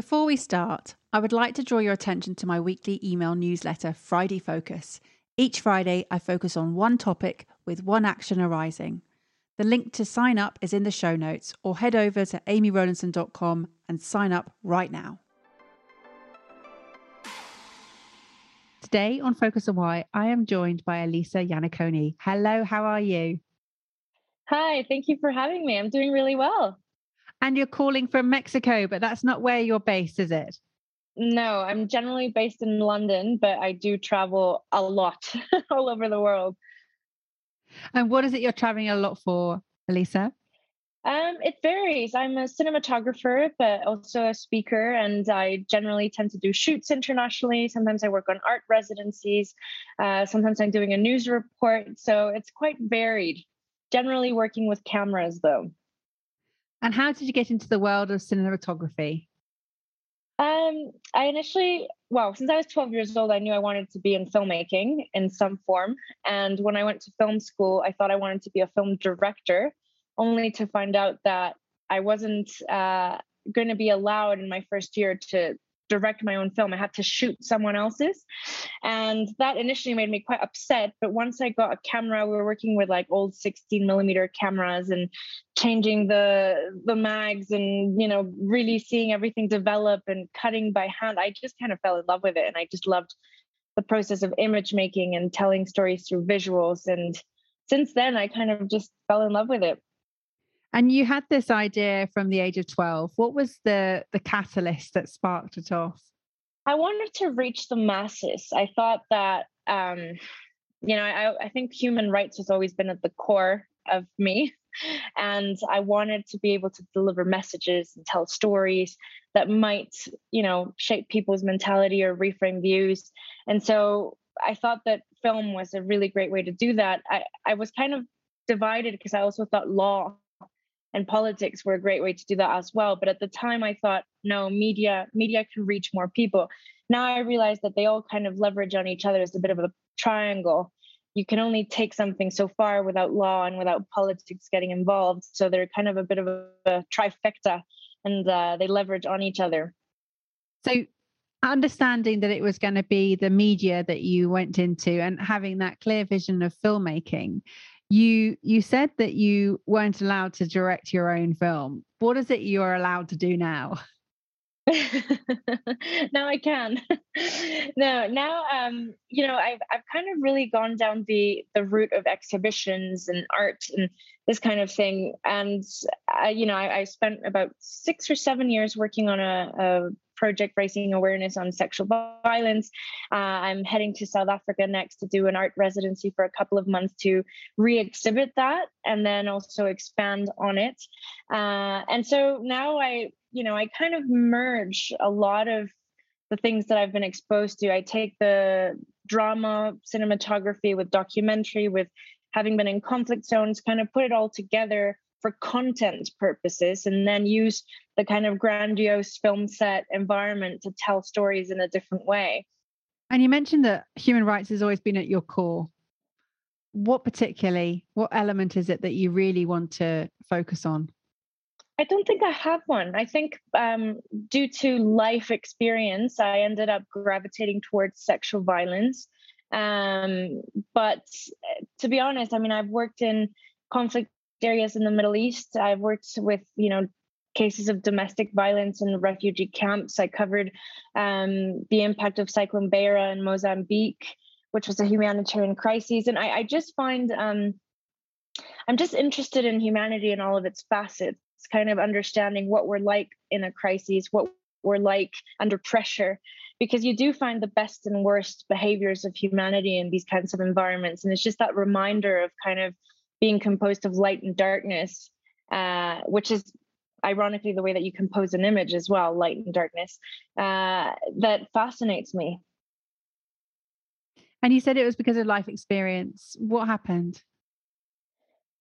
Before we start, I would like to draw your attention to my weekly email newsletter, Friday Focus. Each Friday, I focus on one topic with one action arising. The link to sign up is in the show notes, or head over to amyrowlandson.com and sign up right now. Today on Focus on Why, I am joined by Elisa Iannaccone. Hello, how are you? Hi, thank you for having me. I'm doing really well. And you're calling from Mexico, but that's not where you're based, is it? No, I'm generally based in London, but I do travel a lot all over the world. And what is it you're traveling a lot for, Elisa? Um, it varies. I'm a cinematographer, but also a speaker, and I generally tend to do shoots internationally. Sometimes I work on art residencies. Uh, sometimes I'm doing a news report. So it's quite varied. Generally working with cameras, though. And how did you get into the world of cinematography? Um, I initially, well, since I was 12 years old, I knew I wanted to be in filmmaking in some form. And when I went to film school, I thought I wanted to be a film director, only to find out that I wasn't uh, going to be allowed in my first year to direct my own film. I had to shoot someone else's. And that initially made me quite upset. But once I got a camera, we were working with like old 16 millimeter cameras and changing the the mags and you know really seeing everything develop and cutting by hand. I just kind of fell in love with it. And I just loved the process of image making and telling stories through visuals. And since then I kind of just fell in love with it. And you had this idea from the age of 12. What was the the catalyst that sparked it off? I wanted to reach the masses. I thought that um, you know, I, I think human rights has always been at the core of me. And I wanted to be able to deliver messages and tell stories that might, you know, shape people's mentality or reframe views. And so I thought that film was a really great way to do that. I, I was kind of divided because I also thought law and politics were a great way to do that as well. But at the time i thought no media media can reach more people. Now i realize that they all kind of leverage on each other as a bit of a triangle. You can only take something so far without law and without politics getting involved. So they're kind of a bit of a, a trifecta and uh, they leverage on each other. So understanding that it was going to be the media that you went into and having that clear vision of filmmaking you you said that you weren't allowed to direct your own film what is it you're allowed to do now now I can. no, now um, you know, I've I've kind of really gone down the the route of exhibitions and art and this kind of thing. And I, you know, I, I spent about six or seven years working on a, a project raising awareness on sexual violence. Uh, I'm heading to South Africa next to do an art residency for a couple of months to re exhibit that and then also expand on it. Uh, and so now I, you know, I kind of merge a lot of the things that I've been exposed to. I take the drama, cinematography with documentary, with having been in conflict zones, kind of put it all together for content purposes and then use the kind of grandiose film set environment to tell stories in a different way. And you mentioned that human rights has always been at your core. What particularly, what element is it that you really want to focus on? I don't think I have one. I think um, due to life experience, I ended up gravitating towards sexual violence. Um, but to be honest, I mean, I've worked in conflict areas in the Middle East. I've worked with, you know, cases of domestic violence in refugee camps. I covered um, the impact of Cyclone Beira in Mozambique, which was a humanitarian crisis. And I, I just find um, I'm just interested in humanity in all of its facets, kind of understanding what we're like in a crisis, what we're like under pressure, because you do find the best and worst behaviors of humanity in these kinds of environments. And it's just that reminder of kind of being composed of light and darkness, uh, which is ironically the way that you compose an image as well, light and darkness, uh, that fascinates me. And you said it was because of life experience. What happened?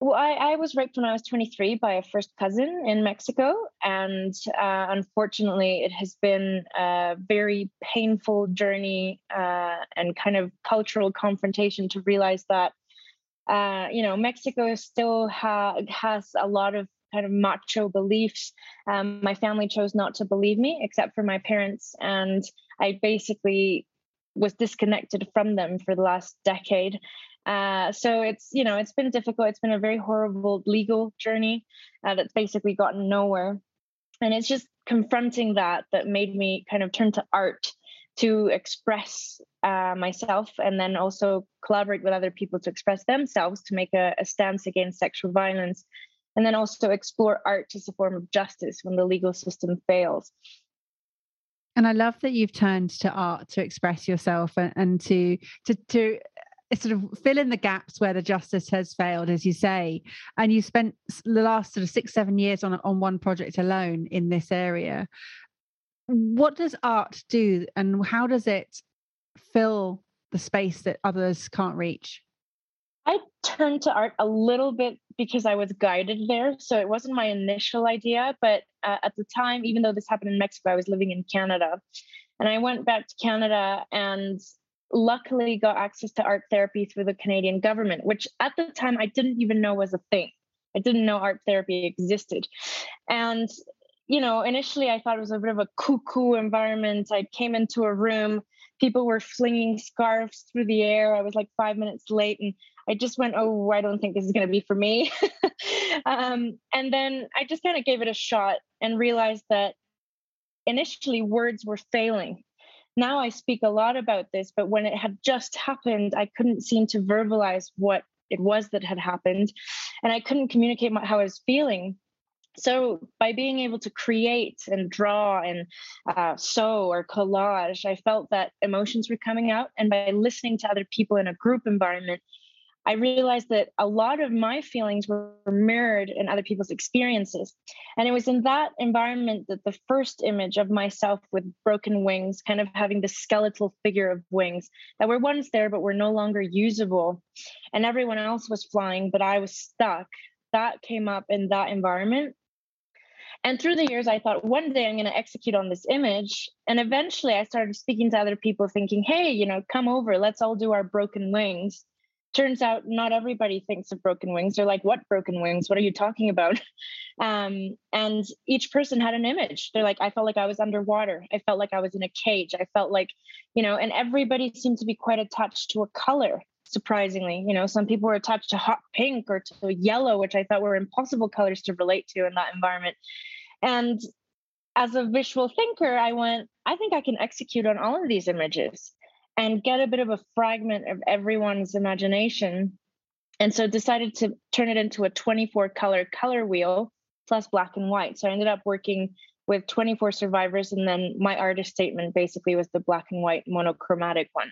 Well, I, I, was raped when I was 23 by a first cousin in Mexico. And uh, unfortunately, it has been a very painful journey uh, and kind of cultural confrontation to realize that, uh, you know, Mexico still ha- has a lot of kind of macho beliefs. Um, my family chose not to believe me, except for my parents. And I basically was disconnected from them for the last decade. Uh, so it's you know it's been difficult. It's been a very horrible legal journey uh, that's basically gotten nowhere, and it's just confronting that that made me kind of turn to art to express uh, myself and then also collaborate with other people to express themselves to make a, a stance against sexual violence and then also explore art as a form of justice when the legal system fails and I love that you've turned to art to express yourself and, and to to to uh, sort of fill in the gaps where the justice has failed, as you say. And you spent the last sort of six, seven years on on one project alone in this area. What does art do, and how does it fill the space that others can't reach? I turned to art a little bit because I was guided there. So it wasn't my initial idea, but uh, at the time, even though this happened in Mexico, I was living in Canada. And I went back to Canada and luckily got access to art therapy through the Canadian government, which at the time I didn't even know was a thing. I didn't know art therapy existed. And, you know, initially I thought it was a bit of a cuckoo environment. I came into a room, people were flinging scarves through the air. I was like five minutes late and I just went, oh, I don't think this is going to be for me. um, and then I just kind of gave it a shot and realized that initially words were failing now I speak a lot about this, but when it had just happened, I couldn't seem to verbalize what it was that had happened. And I couldn't communicate how I was feeling. So, by being able to create and draw and uh, sew or collage, I felt that emotions were coming out. And by listening to other people in a group environment, I realized that a lot of my feelings were mirrored in other people's experiences. And it was in that environment that the first image of myself with broken wings, kind of having the skeletal figure of wings that were once there but were no longer usable, and everyone else was flying, but I was stuck, that came up in that environment. And through the years, I thought one day I'm going to execute on this image. And eventually I started speaking to other people, thinking, hey, you know, come over, let's all do our broken wings. Turns out not everybody thinks of broken wings. They're like what broken wings? What are you talking about? Um, and each person had an image. They're like i felt like i was underwater. I felt like i was in a cage. I felt like you know and everybody seemed to be quite attached to a color surprisingly you know some people were attached to hot pink or to yellow which i thought were impossible colors to relate to in that environment and as a visual thinker i went i think i can execute on all of these images and get a bit of a fragment of everyone's imagination. And so decided to turn it into a 24 color color wheel plus black and white. So I ended up working with 24 survivors. And then my artist statement basically was the black and white monochromatic one.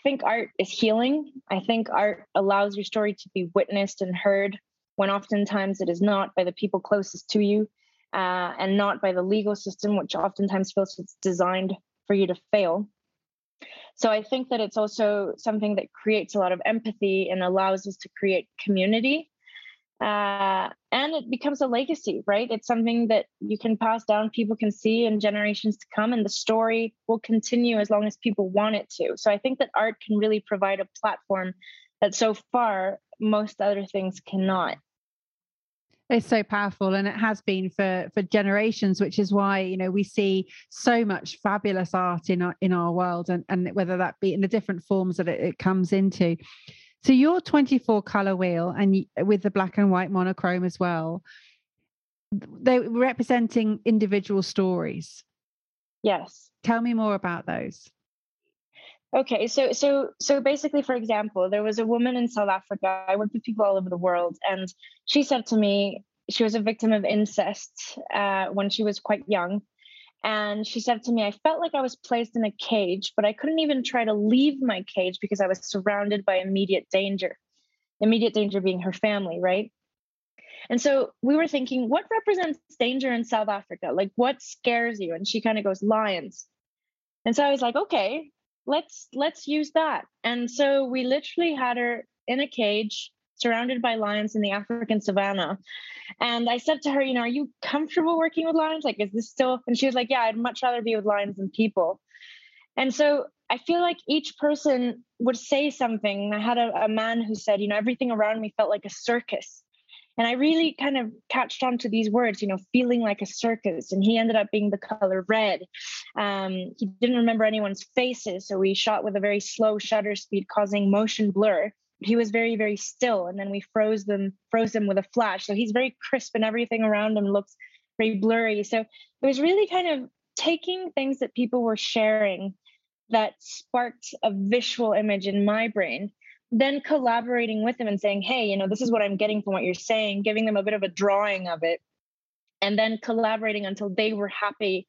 I think art is healing. I think art allows your story to be witnessed and heard when oftentimes it is not by the people closest to you uh, and not by the legal system, which oftentimes feels it's designed for you to fail. So I think that it's also something that creates a lot of empathy and allows us to create community. Uh, and it becomes a legacy, right? It's something that you can pass down, people can see in generations to come, and the story will continue as long as people want it to. So I think that art can really provide a platform that so far most other things cannot. It's so powerful, and it has been for for generations, which is why you know we see so much fabulous art in our in our world, and and whether that be in the different forms that it, it comes into. So your 24 color wheel, and with the black and white monochrome as well, they were representing individual stories. Yes. Tell me more about those. Okay, so so so basically, for example, there was a woman in South Africa. I worked with people all over the world, and she said to me she was a victim of incest uh, when she was quite young, and she said to me, "I felt like I was placed in a cage, but I couldn't even try to leave my cage because I was surrounded by immediate danger. Immediate danger being her family, right?" And so we were thinking, what represents danger in South Africa? Like what scares you? And she kind of goes, lions. And so I was like, okay, let's let's use that. And so we literally had her in a cage surrounded by lions in the African savannah. And I said to her, you know, are you comfortable working with lions? Like, is this still? And she was like, yeah, I'd much rather be with lions than people. And so I feel like each person would say something. I had a, a man who said, you know, everything around me felt like a circus. And I really kind of catched on to these words, you know, feeling like a circus. And he ended up being the color red. Um, he didn't remember anyone's faces. So we shot with a very slow shutter speed, causing motion blur. He was very, very still. And then we froze them, froze him with a flash. So he's very crisp and everything around him looks very blurry. So it was really kind of taking things that people were sharing that sparked a visual image in my brain then collaborating with them and saying hey you know this is what i'm getting from what you're saying giving them a bit of a drawing of it and then collaborating until they were happy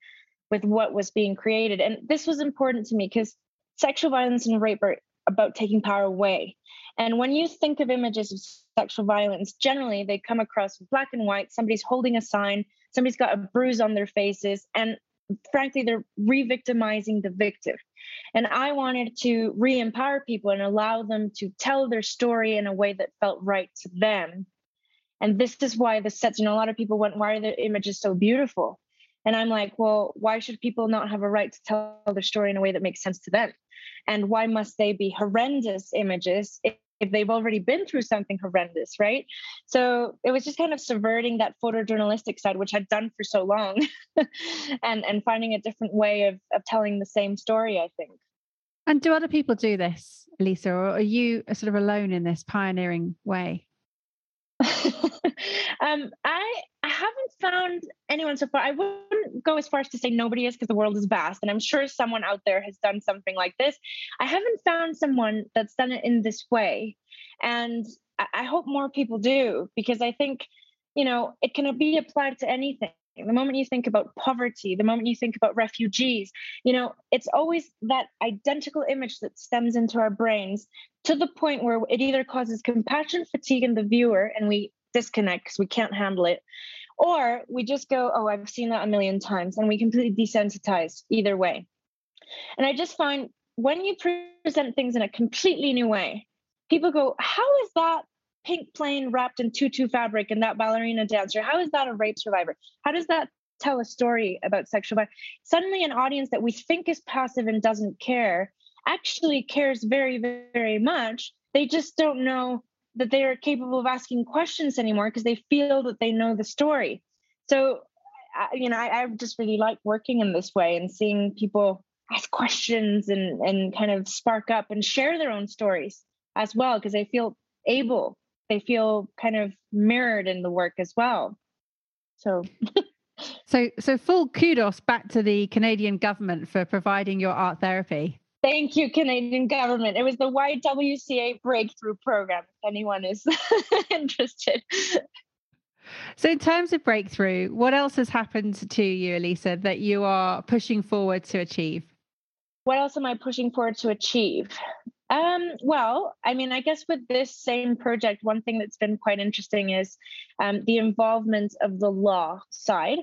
with what was being created and this was important to me because sexual violence and rape are about taking power away. And when you think of images of sexual violence generally they come across black and white somebody's holding a sign somebody's got a bruise on their faces and frankly they're re-victimizing the victim. And i wanted to re-empower people and allow them to tell their story in a way that felt right to them. And this is why the sets you know a lot of people went why are the images so beautiful? And i'm like well why should people not have a right to tell their story in a way that makes sense to them and why must they be horrendous images if they've already been through something horrendous, right? So it was just kind of subverting that photojournalistic side, which I'd done for so long, and and finding a different way of of telling the same story. I think. And do other people do this, Lisa, or are you sort of alone in this pioneering way? um, I found anyone so far. I wouldn't go as far as to say nobody is because the world is vast, and I'm sure someone out there has done something like this. I haven't found someone that's done it in this way, and I, hope more people do because I think you know it can be applied to anything the moment you think about poverty, the moment you think about refugees, you know, it's always that identical image that stems into our brains to the point where it either causes compassion fatigue in the viewer and we disconnect because we can't handle it, or we just go, oh, I've seen that a million times and we completely desensitize either way. And I just find when you present things in a completely new way, people go, how is that pink plane wrapped in tutu fabric and that ballerina dancer? How is that a rape survivor? How does that tell a story about sexual violence? Suddenly, an audience that we think is passive and doesn't care actually cares very, very much. They just don't know that they are capable of asking questions anymore because they feel that they know the story. So, you know, I, I just really like working in this way and seeing people ask questions and and kind of spark up and share their own stories as well because they feel able they feel kind of mirrored in the work as well. So So so full kudos back to the Canadian government for providing your art therapy. Thank you, Canadian government. It was the YWCA breakthrough program, if anyone is interested. So, in terms of breakthrough, what else has happened to you, Elisa, that you are pushing forward to achieve? What else am I pushing forward to achieve? Um, well, I mean, I guess with this same project, one thing that's been quite interesting is um, the involvement of the law side.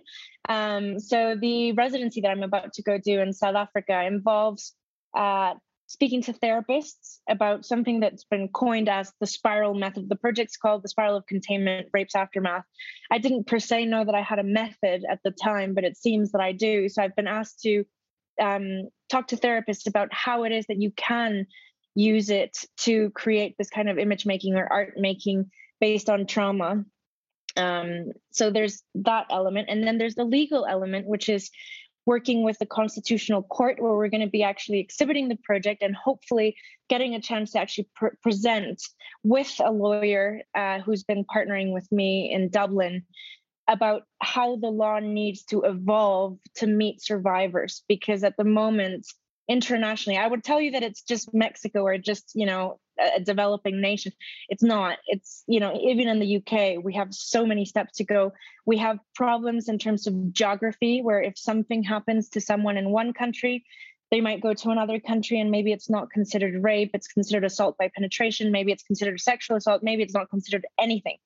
Um, so, the residency that I'm about to go do in South Africa involves uh, speaking to therapists about something that's been coined as the spiral method. The project's called the Spiral of Containment Rapes Aftermath. I didn't per se know that I had a method at the time, but it seems that I do. So, I've been asked to um, talk to therapists about how it is that you can use it to create this kind of image making or art making based on trauma. Um, so there's that element. And then there's the legal element, which is working with the constitutional court where we're going to be actually exhibiting the project and hopefully getting a chance to actually pr- present with a lawyer uh, who's been partnering with me in dublin about how the law needs to evolve to meet survivors because at the moment internationally. I would tell you that it's just Mexico or just, you know, a developing nation. It's not. It's, you know, even in the UK, we have so many steps to go. We have problems in terms of geography, where if something happens to someone in one country, they might go to another country and maybe it's not considered rape it's considered assault by penetration maybe it's considered sexual assault maybe it's not considered anything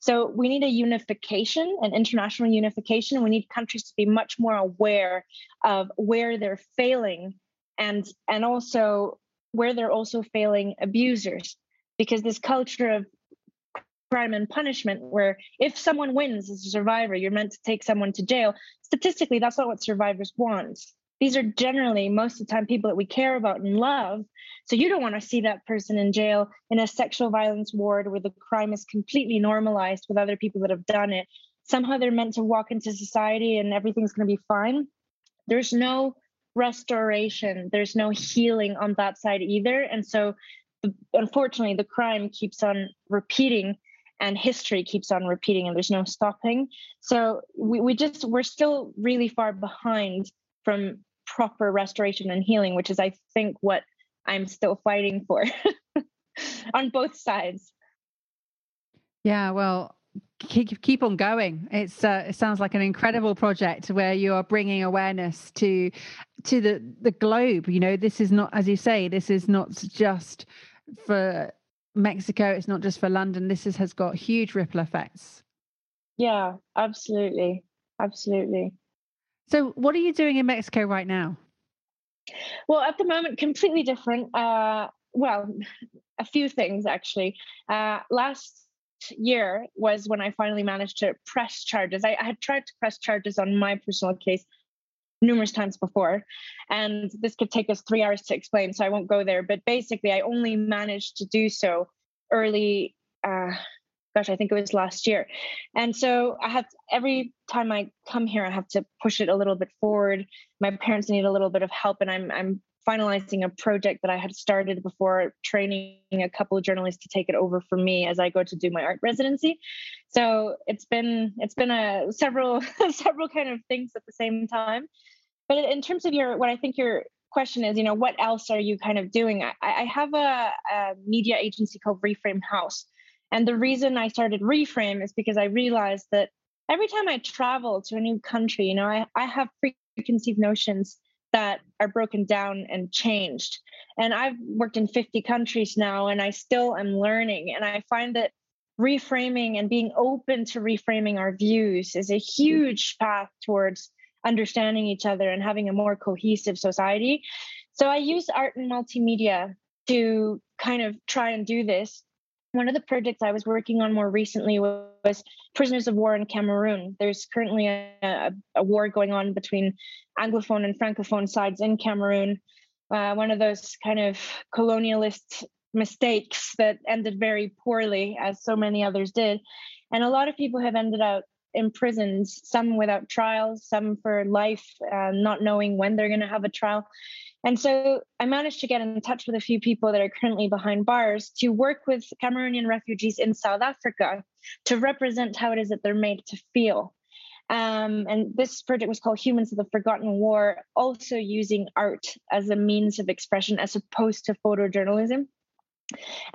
so we need a unification an international unification we need countries to be much more aware of where they're failing and and also where they're also failing abusers. Because this culture of crime and punishment where if someone wins as a survivor you're meant to take someone to jail statistically that's not what survivors want. These are generally most of the time people that we care about and love. So you don't want to see that person in jail in a sexual violence ward where the crime is completely normalized with other people that have done it. Somehow they're meant to walk into society and everything's going to be fine. There's no restoration. There's no healing on that side either. And so unfortunately the crime keeps on repeating and history keeps on repeating and there's no stopping. So we, we just we're still really far behind from proper restoration and healing, which is, I think, what I'm still fighting for on both sides. Yeah, well, keep keep on going. It's uh, it sounds like an incredible project where you are bringing awareness to to the the globe. You know, this is not, as you say, this is not just for Mexico. It's not just for London. This is, has got huge ripple effects. Yeah, absolutely, absolutely. So, what are you doing in Mexico right now? Well, at the moment, completely different. Uh, well, a few things actually. Uh, last year was when I finally managed to press charges. I, I, had tried to press charges on my personal case numerous times before, and this could take us three hours to explain, so I won't go there. But basically, I only managed to do so early. Uh, gosh, I think it was last year. And so I have every time I come here, I have to push it a little bit forward. My parents need a little bit of help, and I'm I'm finalizing a project that I had started before training a couple of journalists to take it over for me as I go to do my art residency. So it's been it's been a several several kind of things at the same time. But in terms of your what I think your question is, you know, what else are you kind of doing? I, I have a, a media agency called Reframe House and the reason I started Reframe is because I realized that every time I travel to a new country, you know, I, I have preconceived notions that are broken down and changed. And I've worked in 50 countries now and I still am learning. And I find that reframing and being open to reframing our views is a huge path towards understanding each other and having a more cohesive society. So I use art and multimedia to kind of try and do this one of the projects I was working on more recently was prisoners of war in Cameroon. There's currently a, a war going on between Anglophone and Francophone sides in Cameroon. Uh, one of those kind of colonialist mistakes that ended very poorly, as so many others did. And a lot of people have ended up in prisons, some without trials, some for life, uh, not knowing when they're going to have a trial. And so I managed to get in touch with a few people that are currently behind bars to work with Cameroonian refugees in South Africa to represent how it is that they're made to feel. Um, and this project was called Humans of the Forgotten War, also using art as a means of expression as opposed to photojournalism.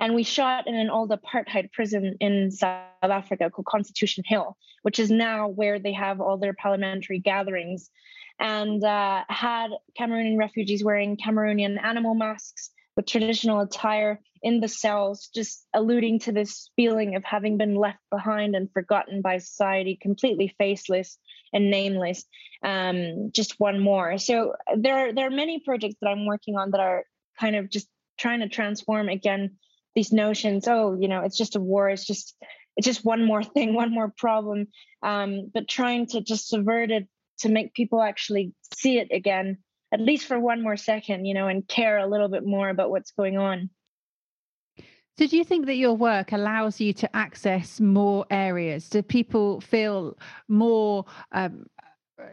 And we shot in an old apartheid prison in South Africa called Constitution Hill, which is now where they have all their parliamentary gatherings and uh, had Cameroonian refugees wearing Cameroonian animal masks with traditional attire in the cells, just alluding to this feeling of having been left behind and forgotten by society, completely faceless and nameless. Um, just one more. So there are there are many projects that I'm working on that are kind of just trying to transform again these notions. Oh, you know, it's just a war. It's just it's just one more thing, one more problem. Um, but trying to just subvert it to make people actually see it again at least for one more second you know and care a little bit more about what's going on so do you think that your work allows you to access more areas do people feel more um,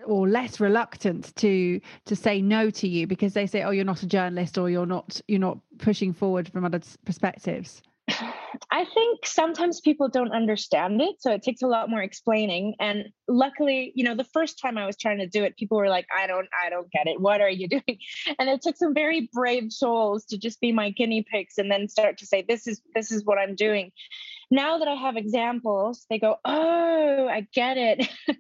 or less reluctant to to say no to you because they say oh you're not a journalist or you're not you're not pushing forward from other perspectives I think sometimes people don't understand it. So it takes a lot more explaining. And luckily, you know, the first time I was trying to do it, people were like, I don't, I don't get it. What are you doing? And it took some very brave souls to just be my guinea pigs and then start to say, this is, this is what I'm doing. Now that I have examples, they go, oh, I get it.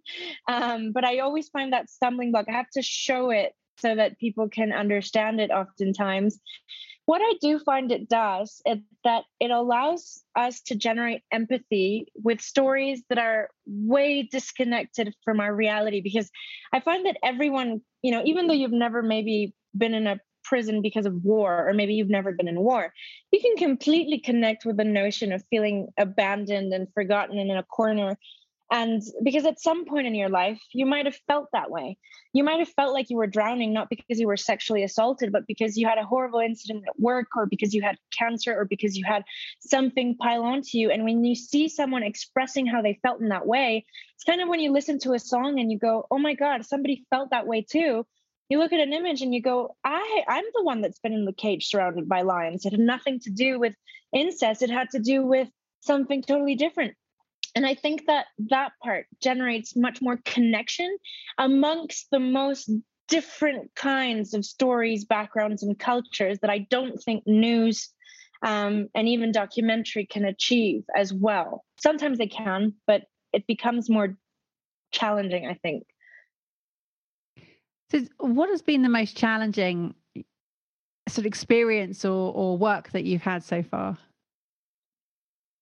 um, but I always find that stumbling block. I have to show it so that people can understand it oftentimes what I do find it does is that it allows us to generate empathy with stories that are way disconnected from our reality. Because I find that everyone, you know, even though you've never maybe been in a prison because of war, or maybe you've never been in war, you can completely connect with the notion of feeling abandoned and forgotten and in a corner and because at some point in your life, you might have felt that way. You might have felt like you were drowning, not because you were sexually assaulted, but because you had a horrible incident at work, or because you had cancer, or because you had something pile onto you. And when you see someone expressing how they felt in that way, it's kind of when you listen to a song and you go, oh my God, somebody felt that way too. You look at an image and you go, I, I'm the one that's been in the cage surrounded by lions. It had nothing to do with incest, it had to do with something totally different and I think that that part generates much more connection amongst the most different kinds of stories, backgrounds, and cultures that I don't think news um, and even documentary can achieve as well. Sometimes they can, but it becomes more challenging, I think. So, what has been the most challenging sort of experience or, or work that you've had so far?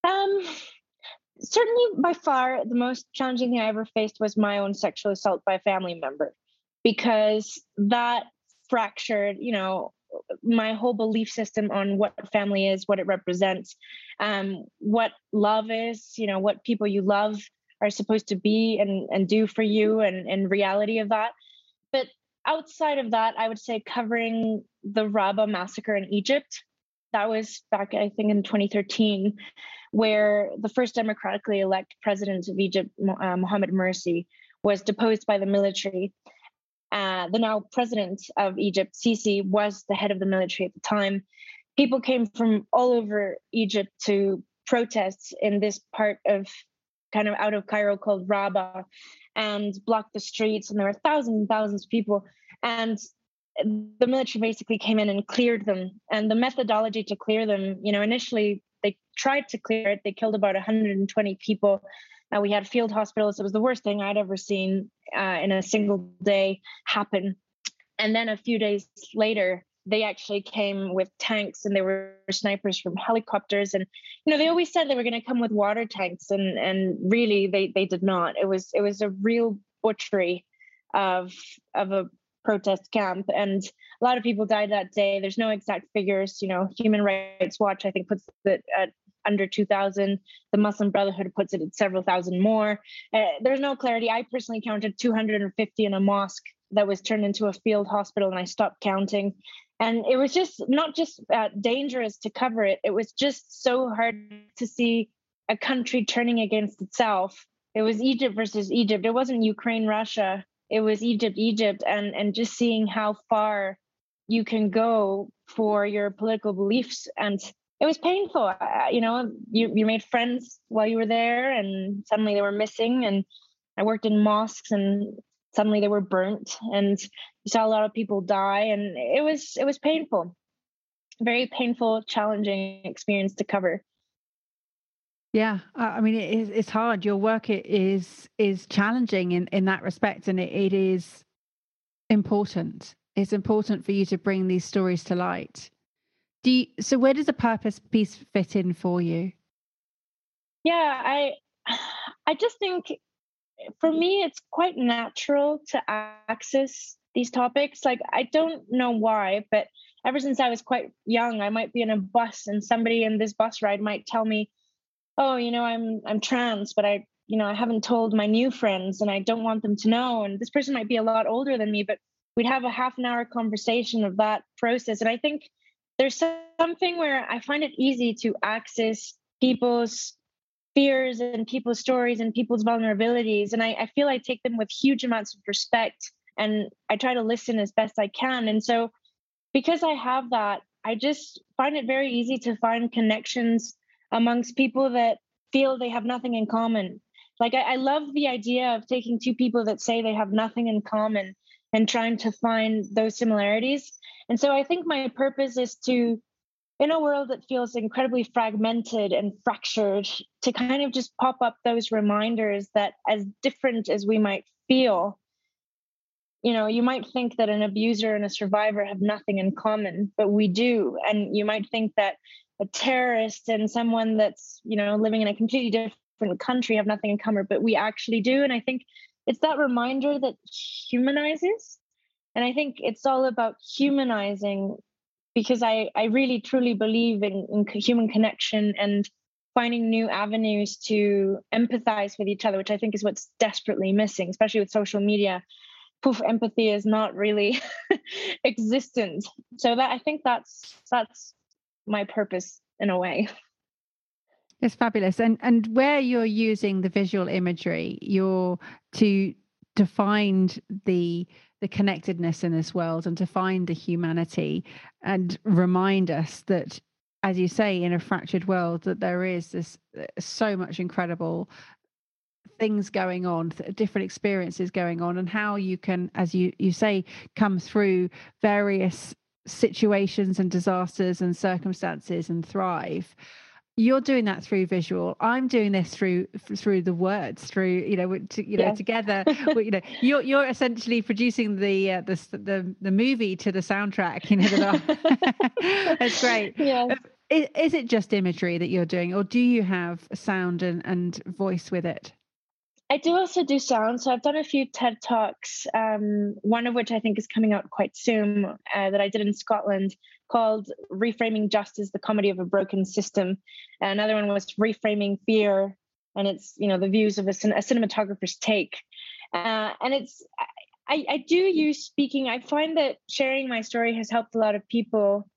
Um, certainly by far the most challenging thing I ever faced was my own sexual assault by a family member because that fractured, you know, my whole belief system on what family is, what it represents, um, what love is, you know, what people you love are supposed to be and, and do for you and, and reality of that. Outside of that, I would say covering the Rabaa massacre in Egypt. That was back, I think, in 2013 where the first democratically elected president of Egypt, uh, Mohamed Morsi, was deposed by the military. Uh, the now president of Egypt, Sisi, was the head of the military at the time. People came from all over Egypt to protests in this part of kind of out of Cairo called Rabaa and blocked the streets. And there were thousands and thousands of people. And the military basically came in and cleared them. And the methodology to clear them, you know, initially they tried to clear it. They killed about 120 people. Uh, we had field hospitals. It was the worst thing I'd ever seen uh, in a single day happen. And then a few days later, they actually came with tanks and they were snipers from helicopters. And you know they always said they were going to come with water tanks and and really they they did not. It was it was a real butchery of of a protest camp. And a lot of people died that day. There's no exact figures you know human rights watch i think puts it at under 2000 the muslim brotherhood puts it at several thousand more. Uh, there's no clarity. I personally counted 250 in a mosque that was turned into a field hospital and i stopped counting and it was just not just uh, dangerous to cover it it was just so hard to see a country turning against itself it was egypt versus egypt it wasn't ukraine russia it was Egypt, Egypt, and and just seeing how far you can go for your political beliefs, and it was painful. Uh, you know, you you made friends while you were there, and suddenly they were missing. And I worked in mosques, and suddenly they were burnt, and you saw a lot of people die, and it was it was painful, very painful, challenging experience to cover. Yeah, I mean it is, it's hard. Your work is is challenging in in that respect, and it, it is important. It's important for you to bring these stories to light. Do you, so? Where does the purpose piece fit in for you? Yeah, I I just think for me it's quite natural to access these topics. Like I don't know why, but ever since I was quite young, I might be in a bus and somebody in this bus ride might tell me oh you know i'm i'm trans but i you know i haven't told my new friends and i don't want them to know and this person might be a lot older than me but we'd have a half an hour conversation of that process and i think there's something where i find it easy to access people's fears and people's stories and people's vulnerabilities and I, I feel i take them with huge amounts of respect and i try to listen as best i can and so because i have that i just find it very easy to find connections amongst people that feel they have nothing in common. Like, I, I love the idea of taking two people that say they have nothing in common and trying to find those similarities. And so I think my purpose is to, in a world that feels incredibly fragmented and fractured, to kind of just pop up those reminders that as different as we might feel, you know, you might think that an abuser and a survivor have nothing in common, but we do. And you might think that a terrorist and someone that's, you know, living in a completely different country have nothing in common, but we actually do. And I think it's that reminder that humanizes. And I think it's all about humanizing because I, I really truly believe in, in human connection and finding new avenues to empathize with each other, which I think is what's desperately missing, especially with social media. Poof empathy is not really existent. So that i think that's that's my purpose in a way. It's fabulous. And and where you're using the visual imagery you're to to find the the connectedness in this world and to find the humanity and remind us that as you say in a fractured world that there is this uh, so much incredible things going on different experiences going on and how you can as you you say come through various situations and disasters and circumstances and thrive you're doing that through visual i'm doing this through through the words through you know to, you know yes. together you know you're you're essentially producing the uh, the, the the movie to the soundtrack you know that's great yeah is, is it just imagery that you're doing or do you have sound and, and voice with it I do also do sound. So I've done a few TED Talks, um, one of which I think is coming out quite soon uh, that I did in Scotland called Reframing Justice, the Comedy of a Broken System. Another one was Reframing Fear, and it's, you know, the views of a, a cinematographer's take. Uh, and it's, I, I do use speaking. I find that sharing my story has helped a lot of people.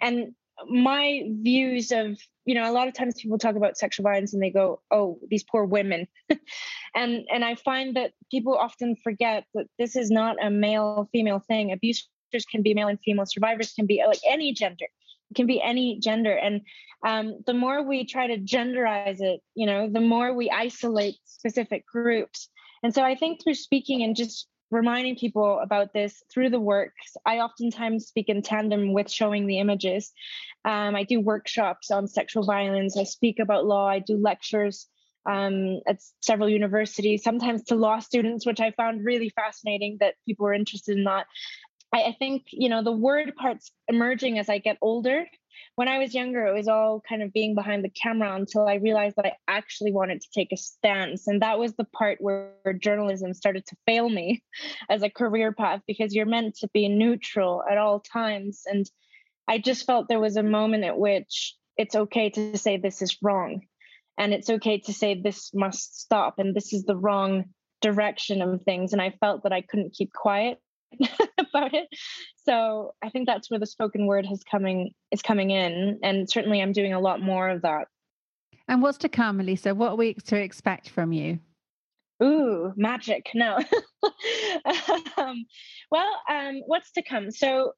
And my views of you know a lot of times people talk about sexual violence and they go oh these poor women and and i find that people often forget that this is not a male female thing abusers can be male and female survivors can be like any gender it can be any gender and um, the more we try to genderize it you know the more we isolate specific groups and so i think through speaking and just reminding people about this through the works. I oftentimes speak in tandem with showing the images. Um, I do workshops on sexual violence. I speak about law. I do lectures um, at several universities, sometimes to law students, which I found really fascinating that people were interested in that. I, I think, you know, the word part's emerging as I get older when I was younger, it was all kind of being behind the camera until I realized that I actually wanted to take a stance. And that was the part where journalism started to fail me as a career path because you're meant to be neutral at all times. And I just felt there was a moment at which it's okay to say this is wrong. And it's okay to say this must stop and this is the wrong direction of things. And I felt that I couldn't keep quiet about it. So I think that's where the spoken word has coming is coming in, and certainly I'm doing a lot more of that. And what's to come, Elisa? What are we to expect from you? Ooh, magic! No. um, well, um, what's to come? So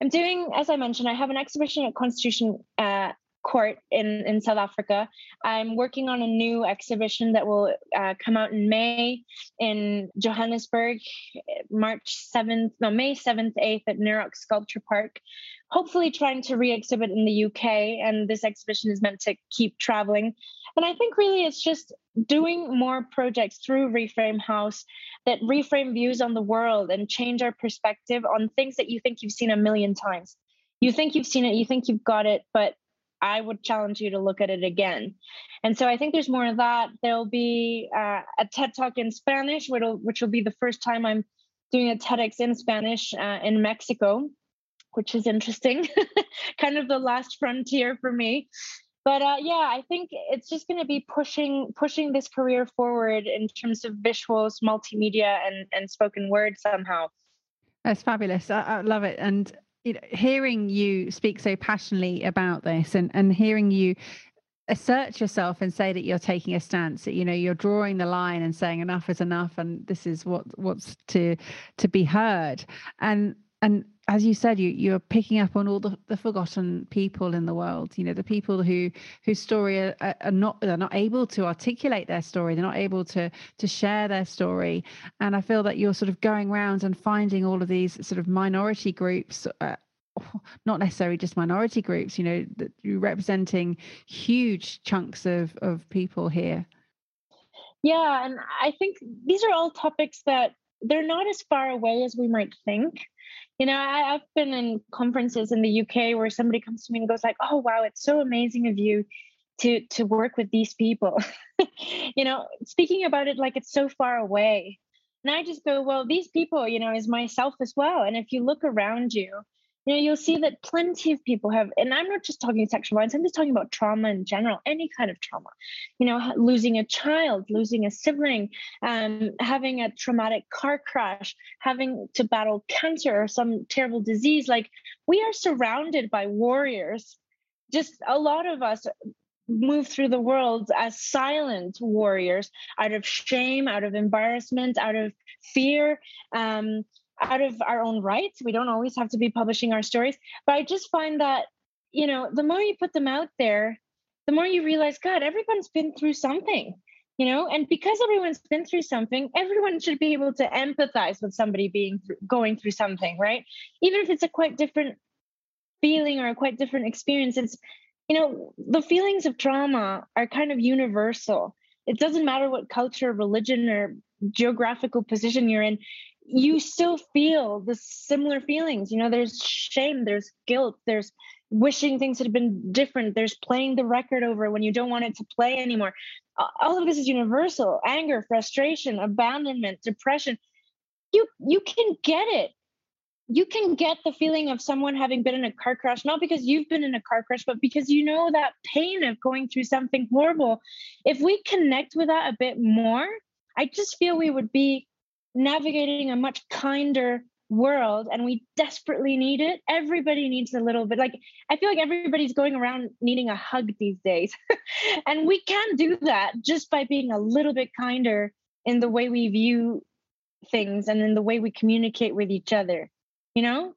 I'm doing, as I mentioned, I have an exhibition at Constitution uh, court in, in South Africa. I'm working on a new exhibition that will uh, come out in May in Johannesburg, March 7th, no, May 7th, 8th at Nirox Sculpture Park. Hopefully, trying to re exhibit in the UK. And this exhibition is meant to keep traveling. And I think really it's just doing more projects through Reframe House that reframe views on the world and change our perspective on things that you think you've seen a million times. You think you've seen it, you think you've got it, but I would challenge you to look at it again. And so I think there's more of that. There'll be uh, a TED Talk in Spanish, which will, which will be the first time I'm doing a TEDx in Spanish uh, in Mexico, which is interesting, kind of the last frontier for me. But uh, yeah, I think it's just going to be pushing pushing this career forward in terms of visuals, multimedia, and and spoken word somehow. That's fabulous. I, I love it, and you know, hearing you speak so passionately about this and, and hearing you assert yourself and say that you're taking a stance that you know you're drawing the line and saying enough is enough and this is what what's to to be heard. And and as you said you you're picking up on all the, the forgotten people in the world you know the people who whose story are, are not they're not able to articulate their story they're not able to to share their story. And i feel that you're sort of going around and finding all of these sort of minority groups uh, not necessarily just minority groups you know that you're representing huge chunks of of people here. Yeah and i think these are all topics that they're not as far away as we might think. You know, I, I've been in conferences in the UK where somebody comes to me and goes like, "Oh wow, it's so amazing of you to to work with these people." you know, speaking about it like it's so far away. And I just go, well, these people, you know, is myself as well. And if you look around you, you know, you'll see that plenty of people have, and I'm not just talking sexual violence, I'm just talking about trauma in general, any kind of trauma. You know, losing a child, losing a sibling, um, having a traumatic car crash, having to battle cancer or some terrible disease. Like, we are surrounded by warriors. Just a lot of us move through the world as silent warriors out of shame, out of embarrassment, out of fear. Um, out of our own rights. We don't always have to be publishing our stories. But I just find that, you know, the more you put them out there, the more you realize, God, everyone's been through something, you know, and because everyone's been through something, everyone should be able to empathize with somebody being through, going through something, right? Even if it's a quite different feeling or a quite different experience, it's, you know, the feelings of trauma are kind of universal. It doesn't matter what culture, religion, or geographical position you're in you still feel the similar feelings. You know, there's shame, there's guilt, there's wishing things had been different, there's playing the record over when you don't want it to play anymore. All of this is universal anger, frustration, abandonment, depression. You you can get it. You can get the feeling of someone having been in a car crash, not because you've been in a car crash, but because you know that pain of going through something horrible. If we connect with that a bit more, I just feel we would be navigating a much kinder world and we desperately need it. Everybody needs a little bit like i feel like everybody's going around needing a hug these days. And we can do that just by being a little bit kinder in the way we view things and in the way we communicate with each other you know?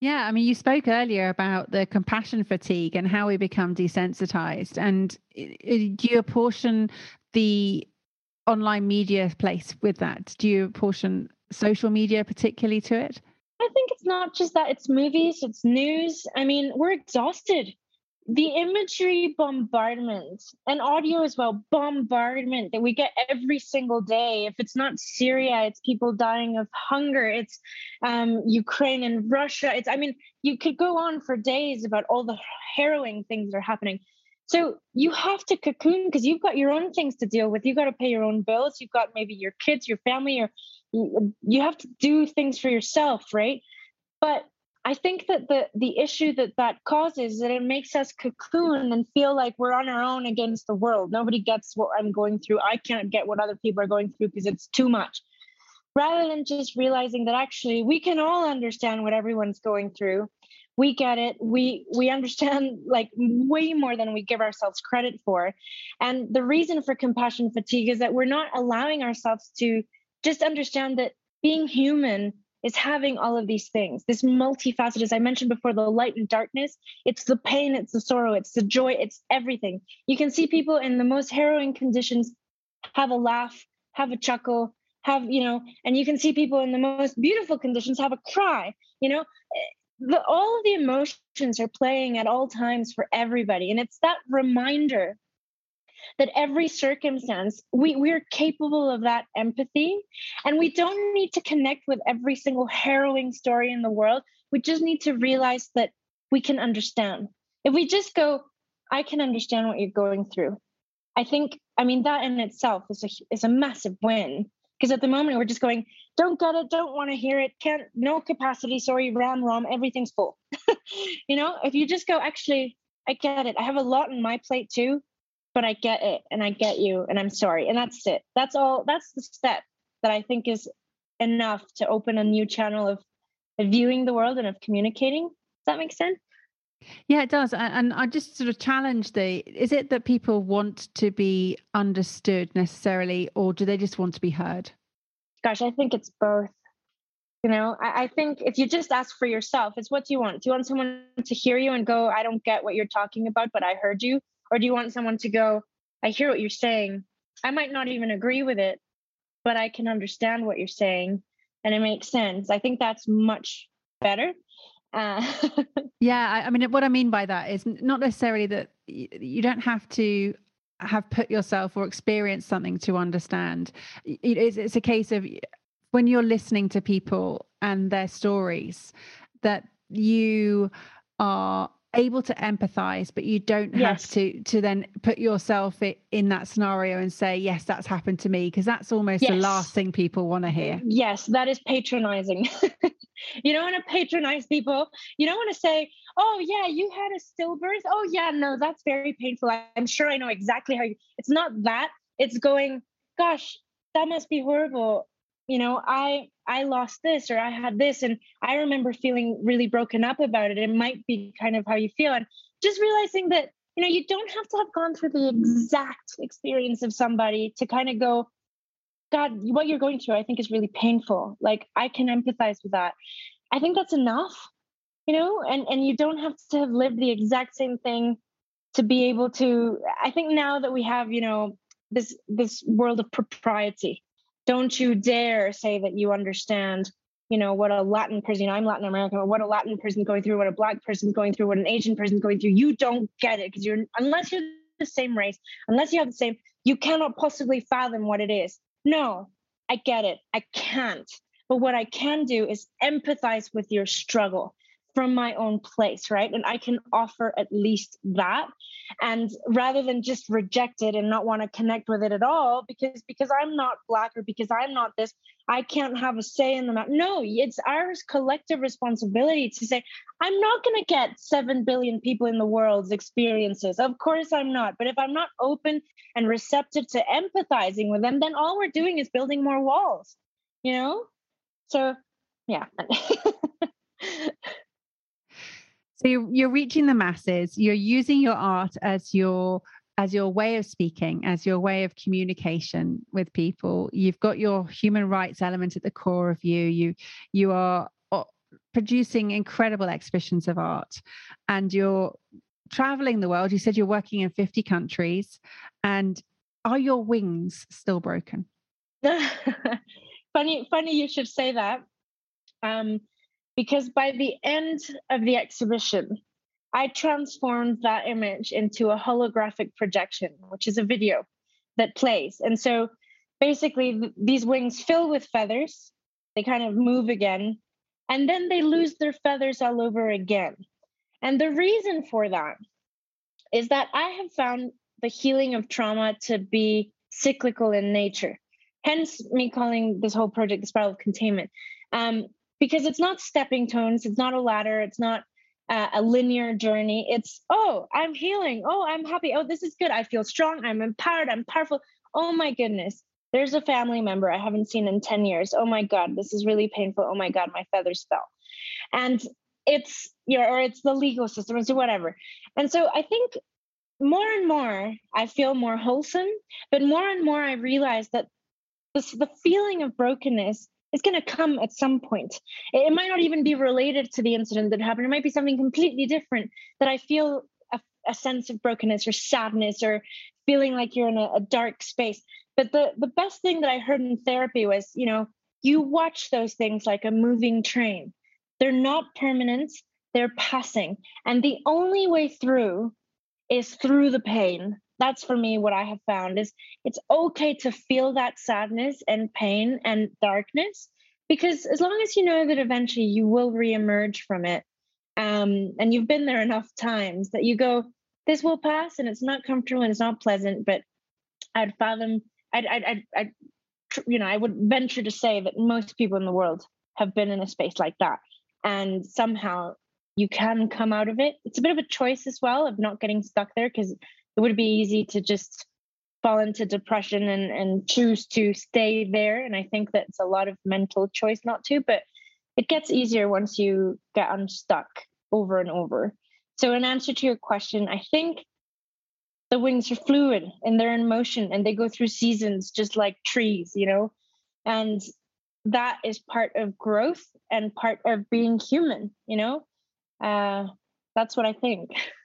Yeah, I mean, you spoke earlier about the compassion fatigue and how we become desensitized. And uh, uh, do you apportion the online media place with that? Do you portion social media particularly to it? I think it's not just that, it's movies, it's news. I mean, we're exhausted. The imagery bombardment and audio as well, bombardment that we get every single day. If it's not Syria, it's people dying of hunger. It's um, Ukraine and Russia. It's, I mean, you could go on for days about all the harrowing things that are happening. So you have to cocoon because you've got your own things to deal with. You've got to pay your own bills. You've got maybe your kids, your family, or you have to do things for yourself, right? But I think that the the issue that that causes is that it makes us cocoon and feel like we're on our own against the world. Nobody gets what I'm going through. I can't get what other people are going through because it's too much. Rather than just realizing that actually we can all understand what everyone's going through we get it. We we understand like way more than we give ourselves credit for. And the reason for compassion fatigue is that we're not allowing ourselves to just understand that being human is having all of these things this multifaceted as i mentioned before the light and darkness. It's the pain it's the sorrow it's the joy it's everything. You can see people in the most harrowing conditions have a laugh have a chuckle have you know and you can see people in the most beautiful conditions have a cry you know the, all of the emotions are playing at all times for everybody. And it's that reminder that every circumstance we we're capable of that empathy. And we don't need to connect with every single harrowing story in the world. We just need to realize that we can understand. If we just go i can understand what you're going through i think i mean that in itself is a is a massive win. Because at the moment we're just going don't get it don't want to hear it can't no capacity sorry ram rom everything's full you know if you just go actually i get it i have a lot on my plate too but i get it and i get you and i'm sorry and that's it that's all that's the step that i think is enough to open a new channel of, of viewing the world and of communicating does that make sense yeah, it does. And I just sort of challenge the is it that people want to be understood necessarily, or do they just want to be heard? Gosh, I think it's both. You know, I, I think if you just ask for yourself, it's what do you want? Do you want someone to hear you and go, I don't get what you're talking about, but I heard you? Or do you want someone to go, I hear what you're saying. I might not even agree with it, but I can understand what you're saying and it makes sense. I think that's much better uh, yeah, I, I, mean, what I mean by that is not necessarily that you don't have to have put yourself or experienced something to understand. It's, it's a case of when you're listening to people and their stories that you are able to empathize but you don't yes. have to to then put yourself in that scenario and say yes that's happened to me because that's almost yes. the last thing people want to hear. Yes that is patronizing. You don't want to patronize people. You don't want to say oh yeah you had a stillbirth oh yeah no that's very painful. I'm sure i know exactly how you it's not that. It's going gosh that must be horrible. You know i i lost this or i had this and i remember feeling really broken up about it. It might be kind of how you feel and just realizing that you know you don't have to have gone through the exact experience of somebody to kind of go god what you're going through i think is really painful. Like i can empathize with that. I think that's enough you know and and you don't have to have lived the exact same thing to be able to i think now that we have you know this this world of propriety don't you dare say that you understand you know what a latin person you know i'm latin american what a latin person going through what a black person's going through what an asian person's going through you don't get it because you're unless you're the same race unless you have the same you cannot possibly fathom what it is. No i get it i can't. But what i can do is empathize with your struggle from my own place, right? And I can offer at least that. And rather than just reject it and not want to connect with it at all, because because I'm not black or because I'm not this, I can't have a say in the matter. No, it's our collective responsibility to say, I'm not going to get 7 billion people in the world's experiences. Of course I'm not. But if I'm not open and receptive to empathizing with them, then all we're doing is building more walls, you know? So, yeah. So you're, you're reaching the masses. You're using your art as your as your way of speaking, as your way of communication with people. You've got your human rights element at the core of you. You you are uh, producing incredible exhibitions of art, and you're traveling the world. You said you're working in 50 countries, and are your wings still broken? funny, funny you should say that. Um, because by the end of the exhibition, I transformed that image into a holographic projection, which is a video that plays. And so basically, th- these wings fill with feathers, they kind of move again, and then they lose their feathers all over again. And the reason for that is that I have found the healing of trauma to be cyclical in nature. Hence, me calling this whole project the spiral of containment. Um, because it's not stepping stones, it's not a ladder, it's not uh, a linear journey. It's, oh, I'm healing. Oh, I'm happy. Oh, this is good. I feel strong. I'm empowered. I'm powerful. Oh my goodness. There's a family member I haven't seen in 10 years. Oh my God, this is really painful. Oh my God, my feathers fell. And it's, you know, or it's the legal system, or whatever. And so I think more and more I feel more wholesome, but more and more I realize that this, the feeling of brokenness it's going to come at some point. It might not even be related to the incident that happened. It might be something completely different that I feel a, a sense of brokenness or sadness or feeling like you're in a, a dark space. But the, the best thing that I heard in therapy was, you know, you watch those things like a moving train. They're not permanent, they're passing. And the only way through is through the pain that's for me what I have found is it's okay to feel that sadness and pain and darkness because as long as you know that eventually you will reemerge from it um, and you've been there enough times that you go this will pass and it's not comfortable and it's not pleasant but I'd fathom I'd, I'd, I'd, I'd you know I would venture to say that most people in the world have been in a space like that and somehow you can come out of it. It's a bit of a choice as well of not getting stuck there because it would be easy to just fall into depression and, and choose to stay there. And I think that's a lot of mental choice not to, but it gets easier once you get unstuck over and over. So, in answer to your question, I think the wings are fluid and they're in motion and they go through seasons just like trees, you know? And that is part of growth and part of being human, you know? Uh, that's what I think.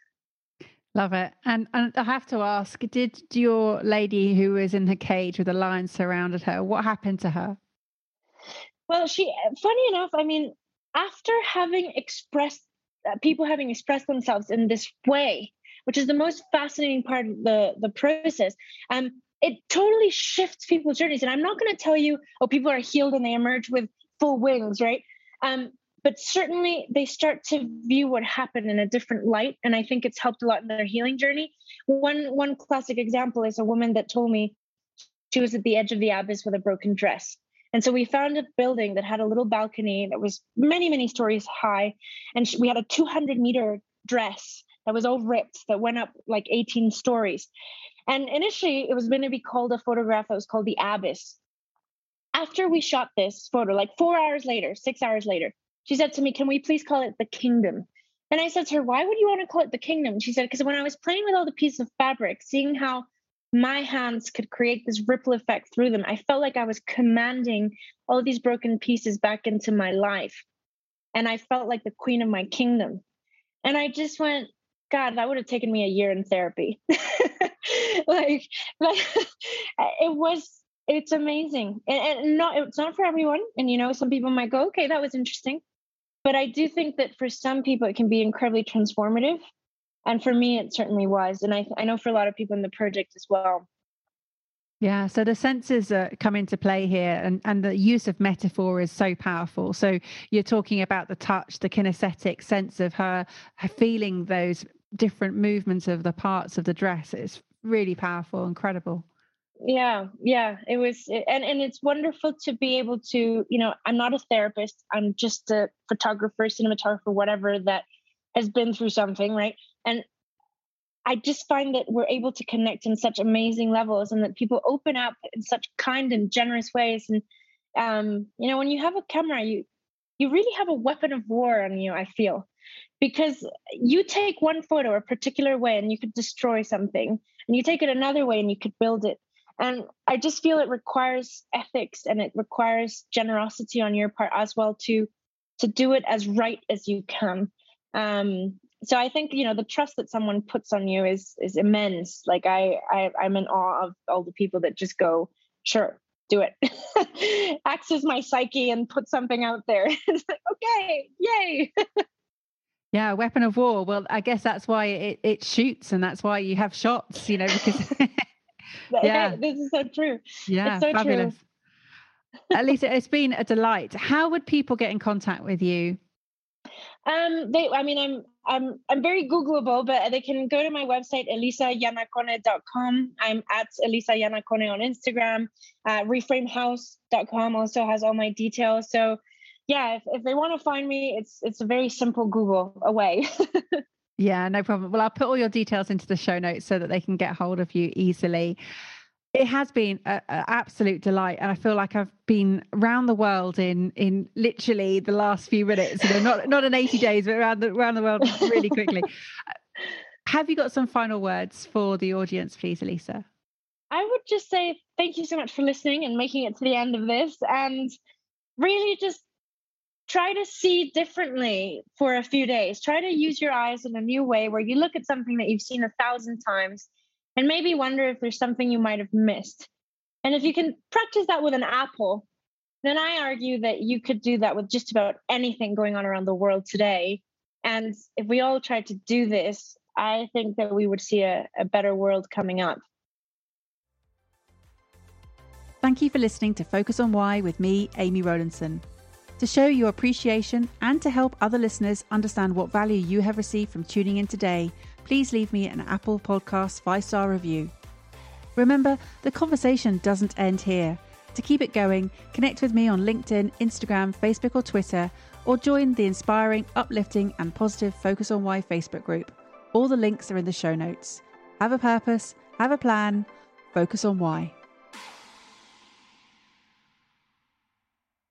Love it. And, and I have to ask, did your lady who was in her cage with the lions surrounded her, what happened to her? Well, she, funny enough, I mean, after having expressed, uh, people having expressed themselves in this way, which is the most fascinating part of the, the process, um, it totally shifts people's journeys. And I'm not going to tell you, oh, people are healed and they emerge with full wings, right? Um, but certainly they start to view what happened in a different light and i think it's helped a lot in their healing journey. One one classic example is a woman that told me she was at the edge of the abyss with a broken dress. And so we found a building that had a little balcony that was many many stories high and we had a 200 meter dress that was all ripped that went up like 18 stories. And initially it was going to be called a photograph that was called the abyss. After we shot this photo like four hours later six hours later she said to me, Can we please call it the kingdom? And I said to her, Why would you want to call it the kingdom? She said, Because when I was playing with all the pieces of fabric, seeing how my hands could create this ripple effect through them, I felt like I was commanding all these broken pieces back into my life. And I felt like the queen of my kingdom. And I just went, God, that would have taken me a year in therapy. like, like it was it's amazing and, and not it's not for everyone and you know some people might go okay that was interesting but I do think that for some people it can be incredibly transformative. And for me, it certainly was. And I, I know for a lot of people in the project as well. Yeah, so the senses uh, come into play here, and, and the use of metaphor is so powerful. So you're talking about the touch, the kinesthetic sense of her, her feeling those different movements of the parts of the dress. It's really powerful, incredible yeah yeah it was and and it's wonderful to be able to you know i'm not a therapist i'm just a photographer cinematographer whatever that has been through something right? And i just find that we're able to connect in such amazing levels and that people open up in such kind and generous ways. And um you know when you have a camera you you really have a weapon of war on you i feel. Because you take one photo a particular way and you could destroy something and you take it another way and you could build it and i just feel it requires ethics and it requires generosity on your part as well to to do it as right as you can. Um so i think you know the trust that someone puts on you is is immense. Like i, I i'm in awe of all the people that just go sure do it. Access my psyche and put something out there. It's like okay yay. Yeah, weapon of war. Well, I guess that's why it, it shoots and that's why you have shots, you know, because yeah. this is so true. Yeah, so fabulous. True. Elisa, it's been a delight. How would people get in contact with you? Um, they, I mean, I'm, I'm, I'm very Googleable, but they can go to my website, elisaiannacone.com. I'm at Elisa Iannacone on Instagram. Uh, reframehouse.com also has all my details. So yeah, if, if they want to find me, it's, it's a very simple Google away. Yeah, no problem. Well, I'll put all your details into the show notes so that they can get hold of you easily. It has been an absolute delight, and I feel like I've been around the world in in literally the last few minutes. You know, not not in eighty days, but around the around the world really quickly. Have you got some final words for the audience, please, Elisa? I would just say thank you so much for listening and making it to the end of this, and really just try to see differently for a few days. Try to use your eyes in a new way where you look at something that you've seen a thousand times and maybe wonder if there's something you might have missed. And if you can practice that with an apple, then I argue that you could do that with just about anything going on around the world today. And if we all tried to do this, I think that we would see a, a better world coming up. Thank you for listening to Focus on Why with me, Amy Rowlandson. To show your appreciation and to help other listeners understand what value you have received from tuning in today, please leave me an Apple Podcast five star review. Remember, the conversation doesn't end here. To keep it going, connect with me on LinkedIn, Instagram, Facebook, or Twitter, or join the inspiring, uplifting, and positive Focus on Why Facebook group. All the links are in the show notes. Have a purpose, have a plan, focus on why.